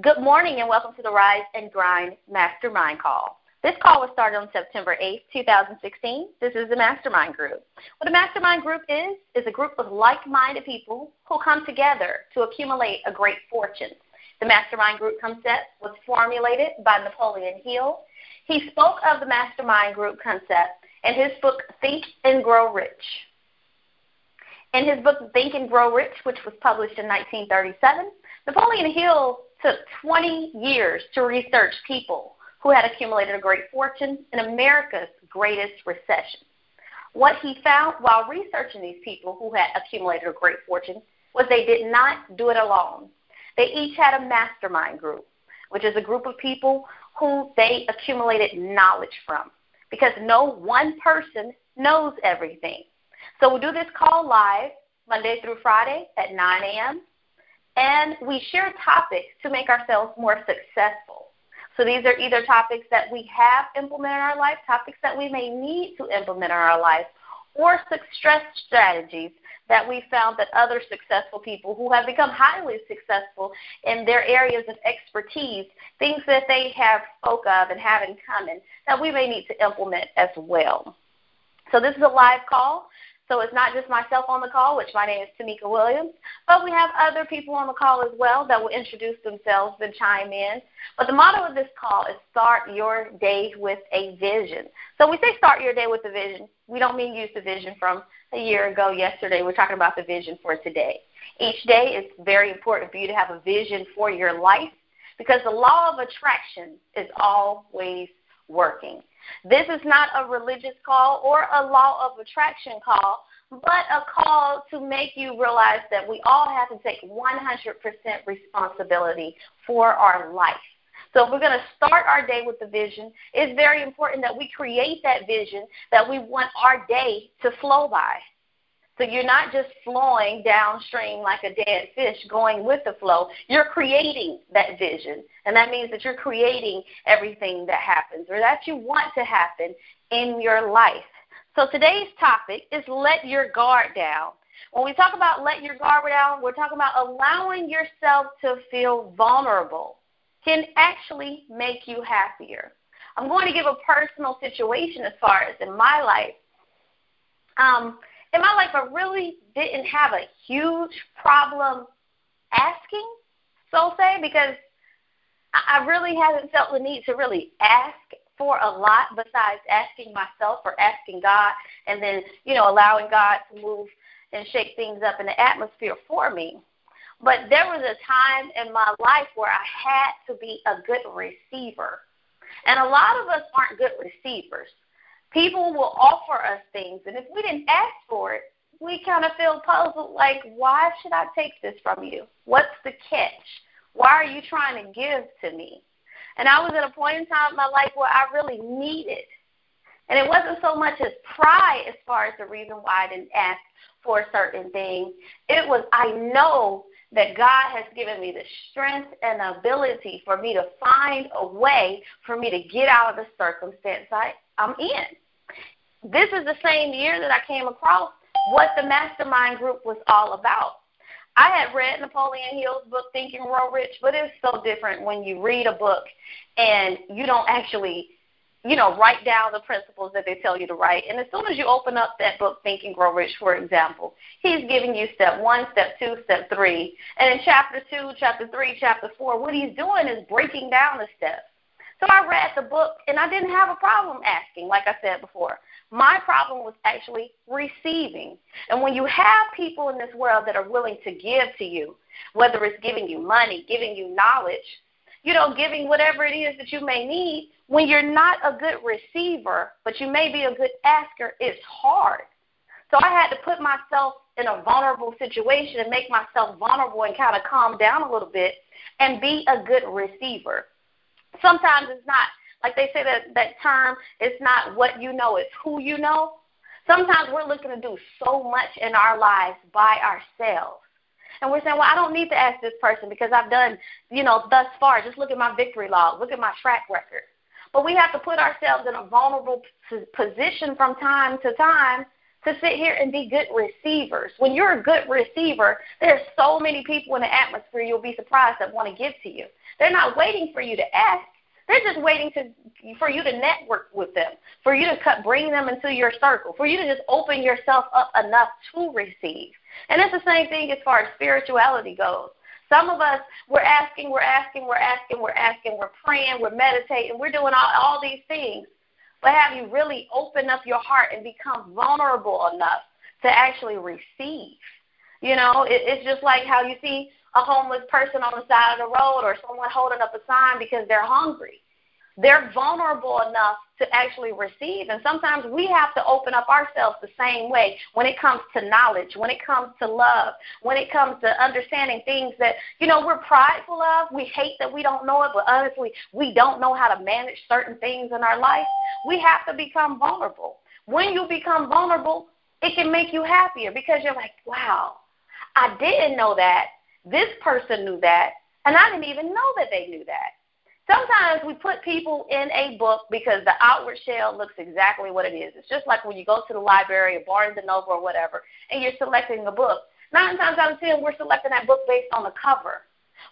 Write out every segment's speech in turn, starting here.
Good morning and welcome to the Rise and Grind Mastermind Call. This call was started on September 8, 2016. This is the Mastermind Group. What a Mastermind Group is, is a group of like-minded people who come together to accumulate a great fortune. The Mastermind Group concept was formulated by Napoleon Hill. He spoke of the Mastermind Group concept in his book, Think and Grow Rich. In his book, Think and Grow Rich, which was published in 1937, Napoleon Hill took 20 years to research people who had accumulated a great fortune in America's greatest recession. What he found while researching these people who had accumulated a great fortune was they did not do it alone. They each had a mastermind group, which is a group of people who they accumulated knowledge from because no one person knows everything. So we'll do this call live Monday through Friday at 9 a.m. And we share topics to make ourselves more successful. So these are either topics that we have implemented in our life, topics that we may need to implement in our life, or success strategies that we found that other successful people who have become highly successful in their areas of expertise, things that they have spoke of and have in common that we may need to implement as well. So this is a live call. So it's not just myself on the call, which my name is Tamika Williams, but we have other people on the call as well that will introduce themselves and chime in. But the motto of this call is start your day with a vision. So we say start your day with a vision. We don't mean use the vision from a year ago, yesterday. We're talking about the vision for today. Each day is very important for you to have a vision for your life because the law of attraction is always working. This is not a religious call or a law of attraction call, but a call to make you realize that we all have to take 100% responsibility for our life. So if we're going to start our day with the vision, it's very important that we create that vision that we want our day to flow by. So you're not just flowing downstream like a dead fish going with the flow. You're creating that vision. And that means that you're creating everything that happens or that you want to happen in your life. So today's topic is let your guard down. When we talk about let your guard down, we're talking about allowing yourself to feel vulnerable can actually make you happier. I'm going to give a personal situation as far as in my life. Um, in my life, I really didn't have a huge problem asking, so say, because I really haven't felt the need to really ask for a lot besides asking myself or asking God and then, you know, allowing God to move and shake things up in the atmosphere for me. But there was a time in my life where I had to be a good receiver. And a lot of us aren't good receivers. People will offer us things, and if we didn't ask for it, we kind of feel puzzled like, why should I take this from you? What's the catch? Why are you trying to give to me? And I was at a point in time in my life where I really needed. And it wasn't so much as pride as far as the reason why I didn't ask for a certain thing. It was, I know that God has given me the strength and ability for me to find a way for me to get out of the circumstance I, I'm in. This is the same year that I came across what the mastermind group was all about. I had read Napoleon Hill's book, Think and Grow Rich, but it's so different when you read a book and you don't actually you know, write down the principles that they tell you to write. And as soon as you open up that book, Think and Grow Rich, for example, he's giving you step one, step two, step three. And in chapter two, chapter three, chapter four, what he's doing is breaking down the steps. So I read the book and I didn't have a problem asking, like I said before. My problem was actually receiving. And when you have people in this world that are willing to give to you, whether it's giving you money, giving you knowledge, you know, giving whatever it is that you may need, when you're not a good receiver, but you may be a good asker, it's hard. So I had to put myself in a vulnerable situation and make myself vulnerable and kind of calm down a little bit and be a good receiver. Sometimes it's not like they say that that term it's not what you know, it's who you know. Sometimes we're looking to do so much in our lives by ourselves. And we're saying, well, I don't need to ask this person because I've done, you know, thus far. Just look at my victory log. Look at my track record. But we have to put ourselves in a vulnerable position from time to time to sit here and be good receivers. When you're a good receiver, there's so many people in the atmosphere you'll be surprised that want to give to you. They're not waiting for you to ask. They're just waiting to for you to network with them, for you to cut, bring them into your circle, for you to just open yourself up enough to receive. And it's the same thing as far as spirituality goes. Some of us, we're asking, we're asking, we're asking, we're asking, we're praying, we're meditating, we're doing all, all these things. But have you really opened up your heart and become vulnerable enough to actually receive? You know, it, it's just like how you see a homeless person on the side of the road or someone holding up a sign because they're hungry. They're vulnerable enough to actually receive. And sometimes we have to open up ourselves the same way when it comes to knowledge, when it comes to love, when it comes to understanding things that, you know, we're prideful of. We hate that we don't know it, but honestly, we don't know how to manage certain things in our life. We have to become vulnerable. When you become vulnerable, it can make you happier because you're like, wow, I didn't know that. This person knew that, and I didn't even know that they knew that. Sometimes we put people in a book because the outward shell looks exactly what it is. It's just like when you go to the library or Barnes Noble or whatever, and you're selecting a book. Nine times out of ten, we're selecting that book based on the cover.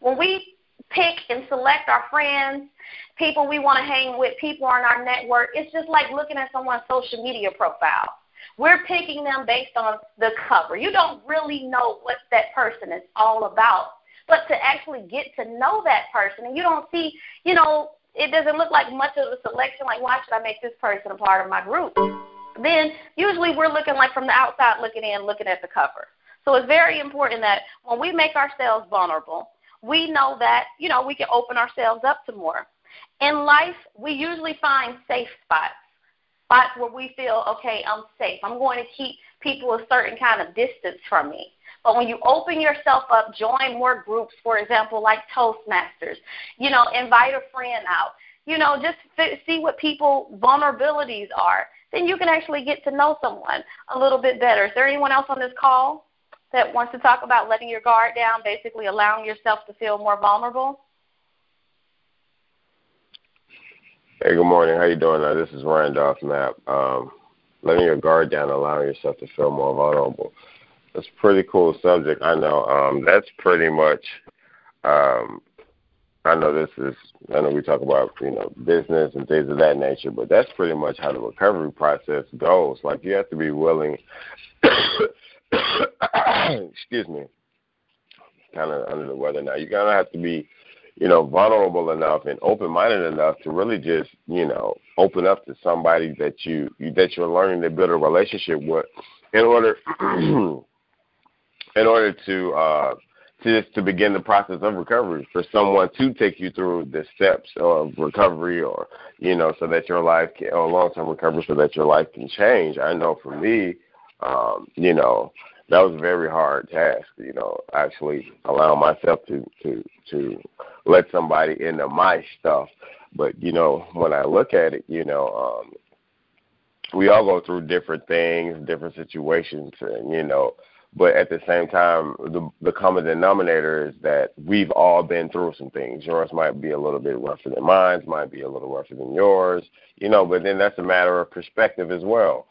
When we pick and select our friends, people we want to hang with, people on our network, it's just like looking at someone's social media profile. We're picking them based on the cover. You don't really know what that person is all about but to actually get to know that person. And you don't see, you know, it doesn't look like much of a selection, like why should I make this person a part of my group? Then usually we're looking like from the outside looking in, looking at the cover. So it's very important that when we make ourselves vulnerable, we know that, you know, we can open ourselves up to more. In life, we usually find safe spots, spots where we feel, okay, I'm safe. I'm going to keep people a certain kind of distance from me. But when you open yourself up, join more groups, for example, like Toastmasters, you know, invite a friend out, you know, just see what people vulnerabilities are. Then you can actually get to know someone a little bit better. Is there anyone else on this call that wants to talk about letting your guard down, basically allowing yourself to feel more vulnerable? Hey, good morning. How you doing? Uh, this is Randolph Knapp. Um, letting your guard down, allowing yourself to feel more vulnerable. That's a pretty cool subject. I know. Um, that's pretty much. Um, I know this is. I know we talk about you know business and things of that nature, but that's pretty much how the recovery process goes. Like you have to be willing. excuse me. Kind of under the weather now. You gotta have to be, you know, vulnerable enough and open-minded enough to really just, you know, open up to somebody that you that you're learning to build a relationship with, in order in order to uh, to to begin the process of recovery for someone to take you through the steps of recovery or you know so that your life can or long term recovery so that your life can change. I know for me um you know that was a very hard task you know actually allowing myself to to to let somebody into my stuff. But you know when i look at it you know um we all go through different things different situations and you know but at the same time, the, the common denominator is that we've all been through some things. Yours might be a little bit rougher than mine, might be a little rougher than yours, you know, but then that's a matter of perspective as well.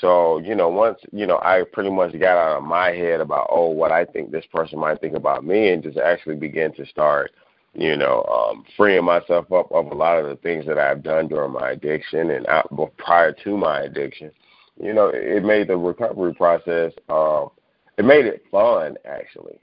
So, you know, once, you know, I pretty much got out of my head about, oh, what I think this person might think about me and just actually begin to start, you know, um, freeing myself up of a lot of the things that I've done during my addiction and out, prior to my addiction. You know, it made the recovery process um, it made it fun actually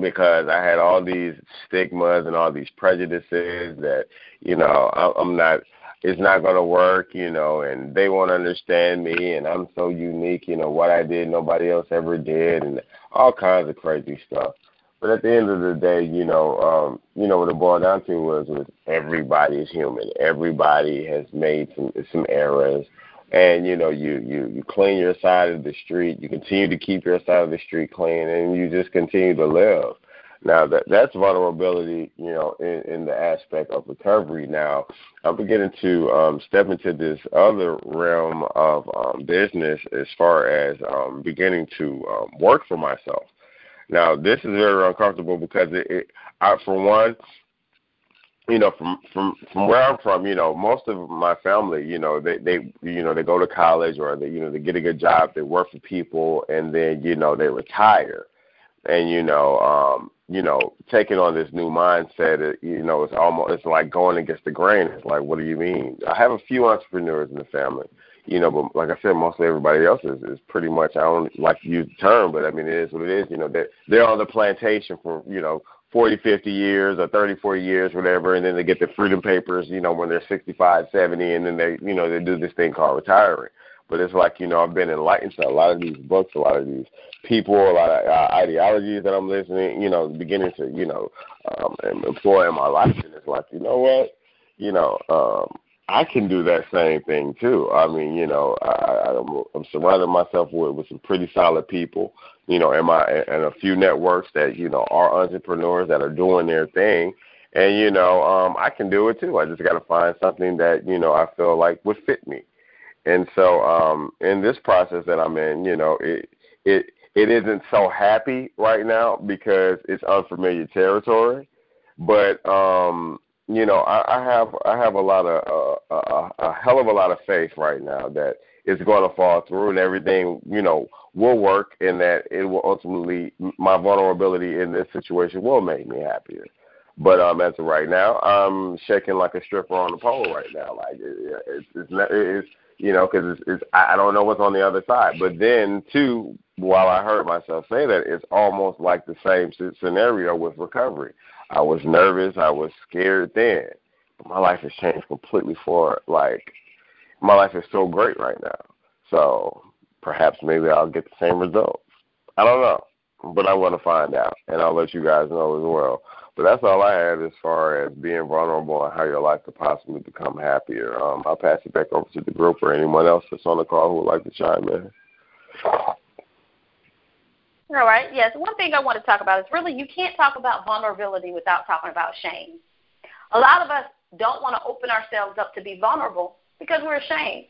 because I had all these stigmas and all these prejudices that you know I'm not it's not going to work you know and they won't understand me and I'm so unique you know what I did nobody else ever did and all kinds of crazy stuff. But at the end of the day you know um you know what it boiled down to was was everybody is human. Everybody has made some some errors and you know you you you clean your side of the street. You continue to keep your side of the street clean and you just continue to live. Now that that's vulnerability you know in, in the aspect of recovery. Now i'm beginning to um, step into this other realm of um, business as far as um, beginning to um, work for myself. Now this is very uncomfortable because it, it I, for one you know, from from from where I'm from, you know, most of my family, you know, they they you know they go to college or they you know they get a good job, they work for people, and then you know they retire, and you know, um, you know, taking on this new mindset, you know, it's almost it's like going against the grain. It's like, what do you mean? I have a few entrepreneurs in the family, you know, but like I said, mostly everybody else is, is pretty much. I don't like to use the term, but I mean it is what it is. You know, they're they're on the plantation for you know 40, 50 years or 30, 40 years, whatever, and then they get their freedom papers, you know, when they're 65, 70, and then they, you know, they do this thing called retiring. But it's like, you know, I've been enlightened to a lot of these books, a lot of these people, a lot of uh, ideologies that I'm listening, you know, beginning to, you know, um, employ in my life. And it's like, you know what? You know, um, I can do that same thing too. I mean, you know, I, I'm, I'm surrounding myself with, with some pretty solid people, you know, and my and a few networks that you know are entrepreneurs that are doing their thing, and you know, um, I can do it too. I just got to find something that you know I feel like would fit me, and so um, in this process that I'm in, you know, it it it isn't so happy right now because it's unfamiliar territory, but um you know, I, I have I have a lot of uh, a, a hell of a lot of faith right now that it's going to fall through and everything, you know, will work and that it will ultimately my vulnerability in this situation will make me happier. But um, as of right now, I'm shaking like a stripper on the pole right now. Like it, it's it's, it's you know because it's, it's I don't know what's on the other side. But then too, while I heard myself say that, it's almost like the same scenario with recovery. I was nervous. I was scared then. But my life has changed completely for like my life is so great right now. So perhaps maybe I'll get the same results. I don't know. But I want to find out and I'll let you guys know as well. But that's all I had as far as being vulnerable and how your life could possibly become happier. Um, I'll pass it back over to the group or anyone else that's on the call who would like to chime in. All right. Yes. One thing I want to talk about is really you can't talk about vulnerability without talking about shame. A lot of us don't want to open ourselves up to be vulnerable because we're ashamed.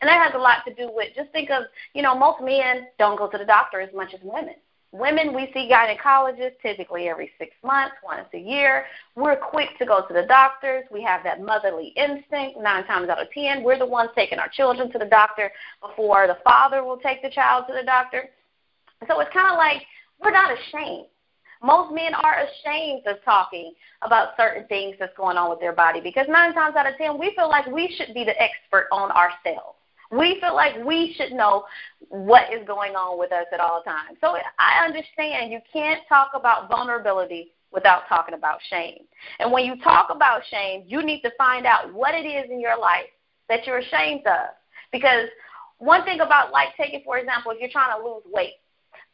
And that has a lot to do with just think of, you know, most men don't go to the doctor as much as women. Women, we see gynecologists typically every six months, once a year. We're quick to go to the doctors. We have that motherly instinct. Nine times out of ten, we're the ones taking our children to the doctor before the father will take the child to the doctor. So it's kind of like we're not ashamed. Most men are ashamed of talking about certain things that's going on with their body because nine times out of ten, we feel like we should be the expert on ourselves. We feel like we should know what is going on with us at all times. So I understand you can't talk about vulnerability without talking about shame. And when you talk about shame, you need to find out what it is in your life that you're ashamed of. Because one thing about, like, take it for example, if you're trying to lose weight,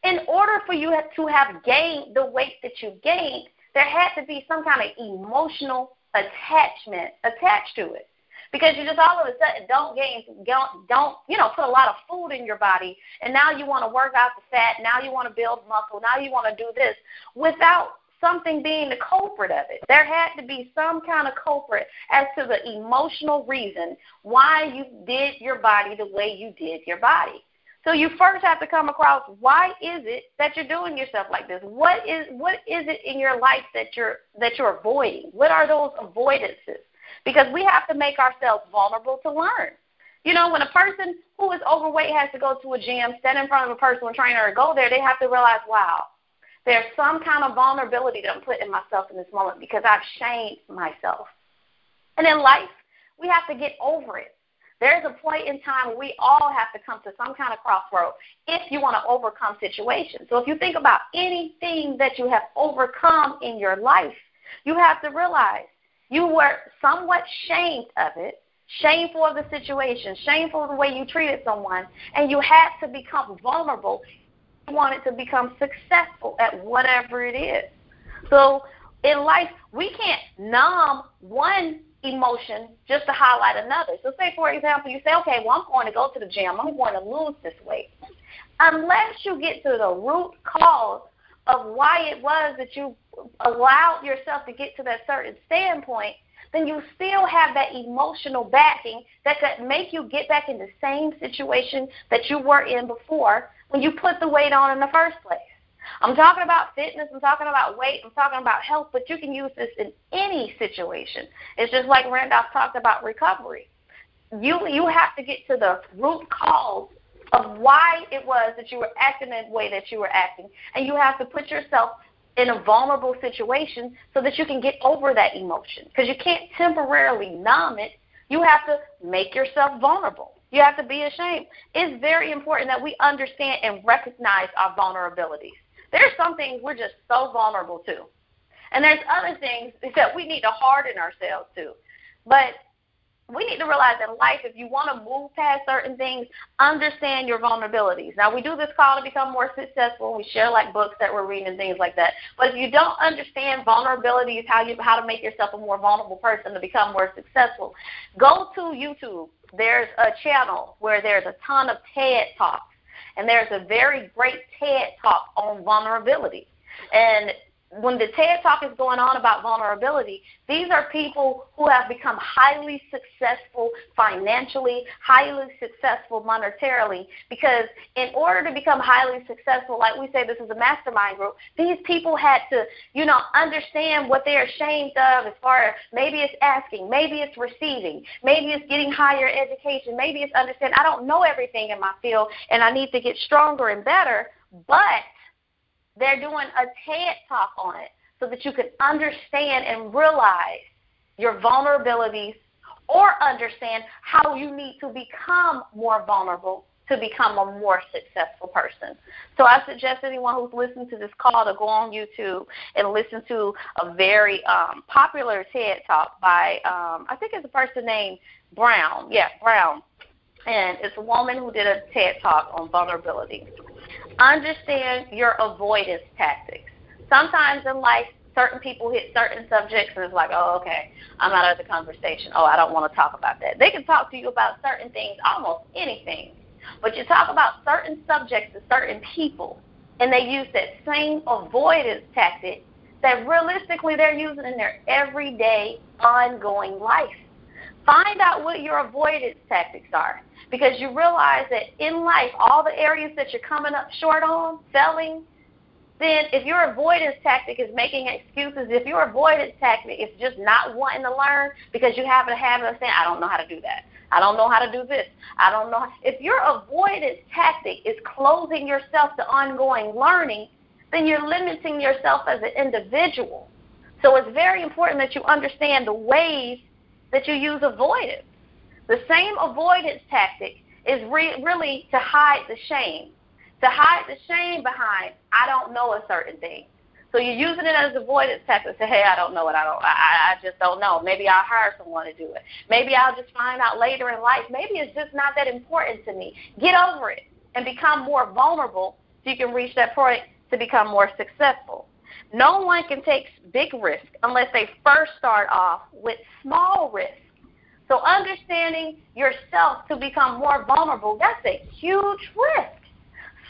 in order for you to have gained the weight that you gained, there had to be some kind of emotional attachment attached to it. Because you just all of a sudden don't gain, don't, don't you know, put a lot of food in your body, and now you want to work out the fat, now you want to build muscle, now you want to do this without something being the culprit of it. There had to be some kind of culprit as to the emotional reason why you did your body the way you did your body. So you first have to come across why is it that you're doing yourself like this? What is what is it in your life that you're that you're avoiding? What are those avoidances? Because we have to make ourselves vulnerable to learn. You know, when a person who is overweight has to go to a gym, stand in front of a personal trainer, or go there, they have to realize, wow, there's some kind of vulnerability that I'm putting myself in this moment because I've shamed myself. And in life, we have to get over it. There's a point in time we all have to come to some kind of crossroad if you want to overcome situations. So if you think about anything that you have overcome in your life, you have to realize you were somewhat shamed of it, shameful of the situation, shameful of the way you treated someone, and you had to become vulnerable. If you wanted to become successful at whatever it is. So in life, we can't numb one emotion just to highlight another. So, say for example, you say, okay, well, I'm going to go to the gym, I'm going to lose this weight. Unless you get to the root cause of why it was that you allowed yourself to get to that certain standpoint, then you still have that emotional backing that could make you get back in the same situation that you were in before when you put the weight on in the first place. I'm talking about fitness, I'm talking about weight, I'm talking about health, but you can use this in any situation. It's just like Randolph talked about recovery. You you have to get to the root cause of why it was that you were acting the way that you were acting, and you have to put yourself in a vulnerable situation so that you can get over that emotion. Because you can't temporarily numb it. You have to make yourself vulnerable. You have to be ashamed. It's very important that we understand and recognize our vulnerabilities. There's some things we're just so vulnerable to. And there's other things that we need to harden ourselves to. But we need to realize in life, if you want to move past certain things, understand your vulnerabilities. Now, we do this call to become more successful. We share like books that we're reading and things like that. But if you don't understand vulnerabilities, how you how to make yourself a more vulnerable person to become more successful, go to YouTube. There's a channel where there's a ton of TED talks, and there's a very great TED talk on vulnerability. And when the TED Talk is going on about vulnerability, these are people who have become highly successful financially, highly successful monetarily, because in order to become highly successful, like we say, this is a mastermind group, these people had to, you know, understand what they're ashamed of as far as maybe it's asking, maybe it's receiving, maybe it's getting higher education, maybe it's understanding, I don't know everything in my field and I need to get stronger and better, but they're doing a TED talk on it so that you can understand and realize your vulnerabilities or understand how you need to become more vulnerable to become a more successful person. So I suggest anyone who's listening to this call to go on YouTube and listen to a very um, popular TED talk by um, I think it's a person named Brown. Yeah, Brown. And it's a woman who did a TED talk on vulnerability. Understand your avoidance tactics. Sometimes in life, certain people hit certain subjects and it's like, oh, okay, I'm out of the conversation. Oh, I don't want to talk about that. They can talk to you about certain things, almost anything. But you talk about certain subjects to certain people, and they use that same avoidance tactic that realistically they're using in their everyday, ongoing life. Find out what your avoidance tactics are because you realize that in life, all the areas that you're coming up short on, failing, then if your avoidance tactic is making excuses, if your avoidance tactic is just not wanting to learn because you have a habit of saying, I don't know how to do that. I don't know how to do this. I don't know. If your avoidance tactic is closing yourself to ongoing learning, then you're limiting yourself as an individual. So it's very important that you understand the ways that you use avoidance. The same avoidance tactic is re- really to hide the shame, to hide the shame behind I don't know a certain thing. So you're using it as avoidance tactic. Say, hey, I don't know it. I don't. I, I just don't know. Maybe I'll hire someone to do it. Maybe I'll just find out later in life. Maybe it's just not that important to me. Get over it and become more vulnerable so you can reach that point to become more successful. No one can take big risk unless they first start off with small risk. So understanding yourself to become more vulnerable, that's a huge risk.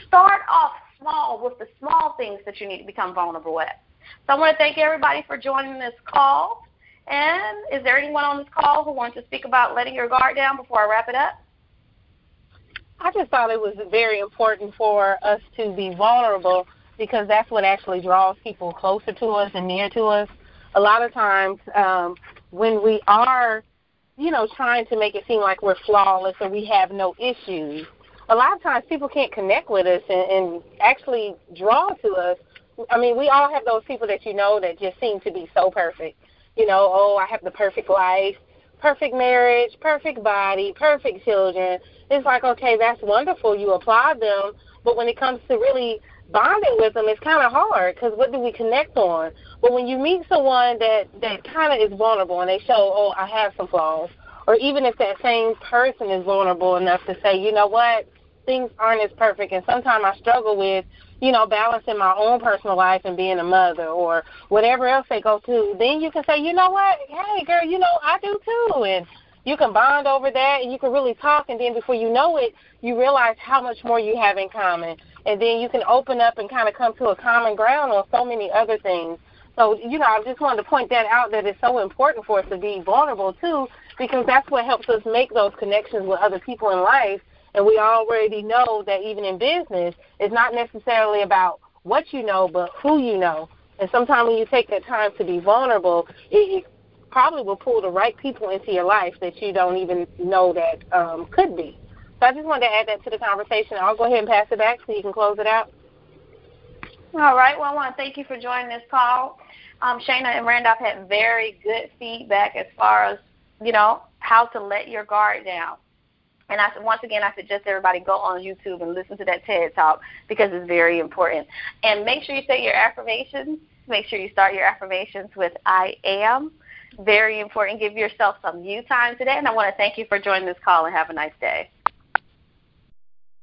Start off small with the small things that you need to become vulnerable at. So I want to thank everybody for joining this call. And is there anyone on this call who wants to speak about letting your guard down before I wrap it up? I just thought it was very important for us to be vulnerable because that's what actually draws people closer to us and near to us. A lot of times um, when we are, you know, trying to make it seem like we're flawless or we have no issues, a lot of times people can't connect with us and, and actually draw to us. I mean, we all have those people that you know that just seem to be so perfect. You know, oh, I have the perfect life, perfect marriage, perfect body, perfect children. It's like, okay, that's wonderful. You applaud them, but when it comes to really bonding with them is kind of hard because what do we connect on? But when you meet someone that that kind of is vulnerable and they show, oh, I have some flaws, or even if that same person is vulnerable enough to say, you know what, things aren't as perfect, and sometimes I struggle with, you know, balancing my own personal life and being a mother or whatever else they go to. Then you can say, you know what, hey girl, you know I do too, and you can bond over that and you can really talk and then before you know it you realize how much more you have in common and then you can open up and kind of come to a common ground on so many other things so you know i just wanted to point that out that it's so important for us to be vulnerable too because that's what helps us make those connections with other people in life and we already know that even in business it's not necessarily about what you know, but who you know. And sometimes when you take that time to be vulnerable, it, probably will pull the right people into your life that you don't even know that um, could be. So I just wanted to add that to the conversation. I'll go ahead and pass it back so you can close it out. All right. Well, I want to thank you for joining this call. Um, Shana and Randolph had very good feedback as far as, you know, how to let your guard down. And I once again, I suggest everybody go on YouTube and listen to that TED Talk because it's very important. And make sure you say your affirmations. Make sure you start your affirmations with I am. Very important. Give yourself some you time today. And I want to thank you for joining this call and have a nice day.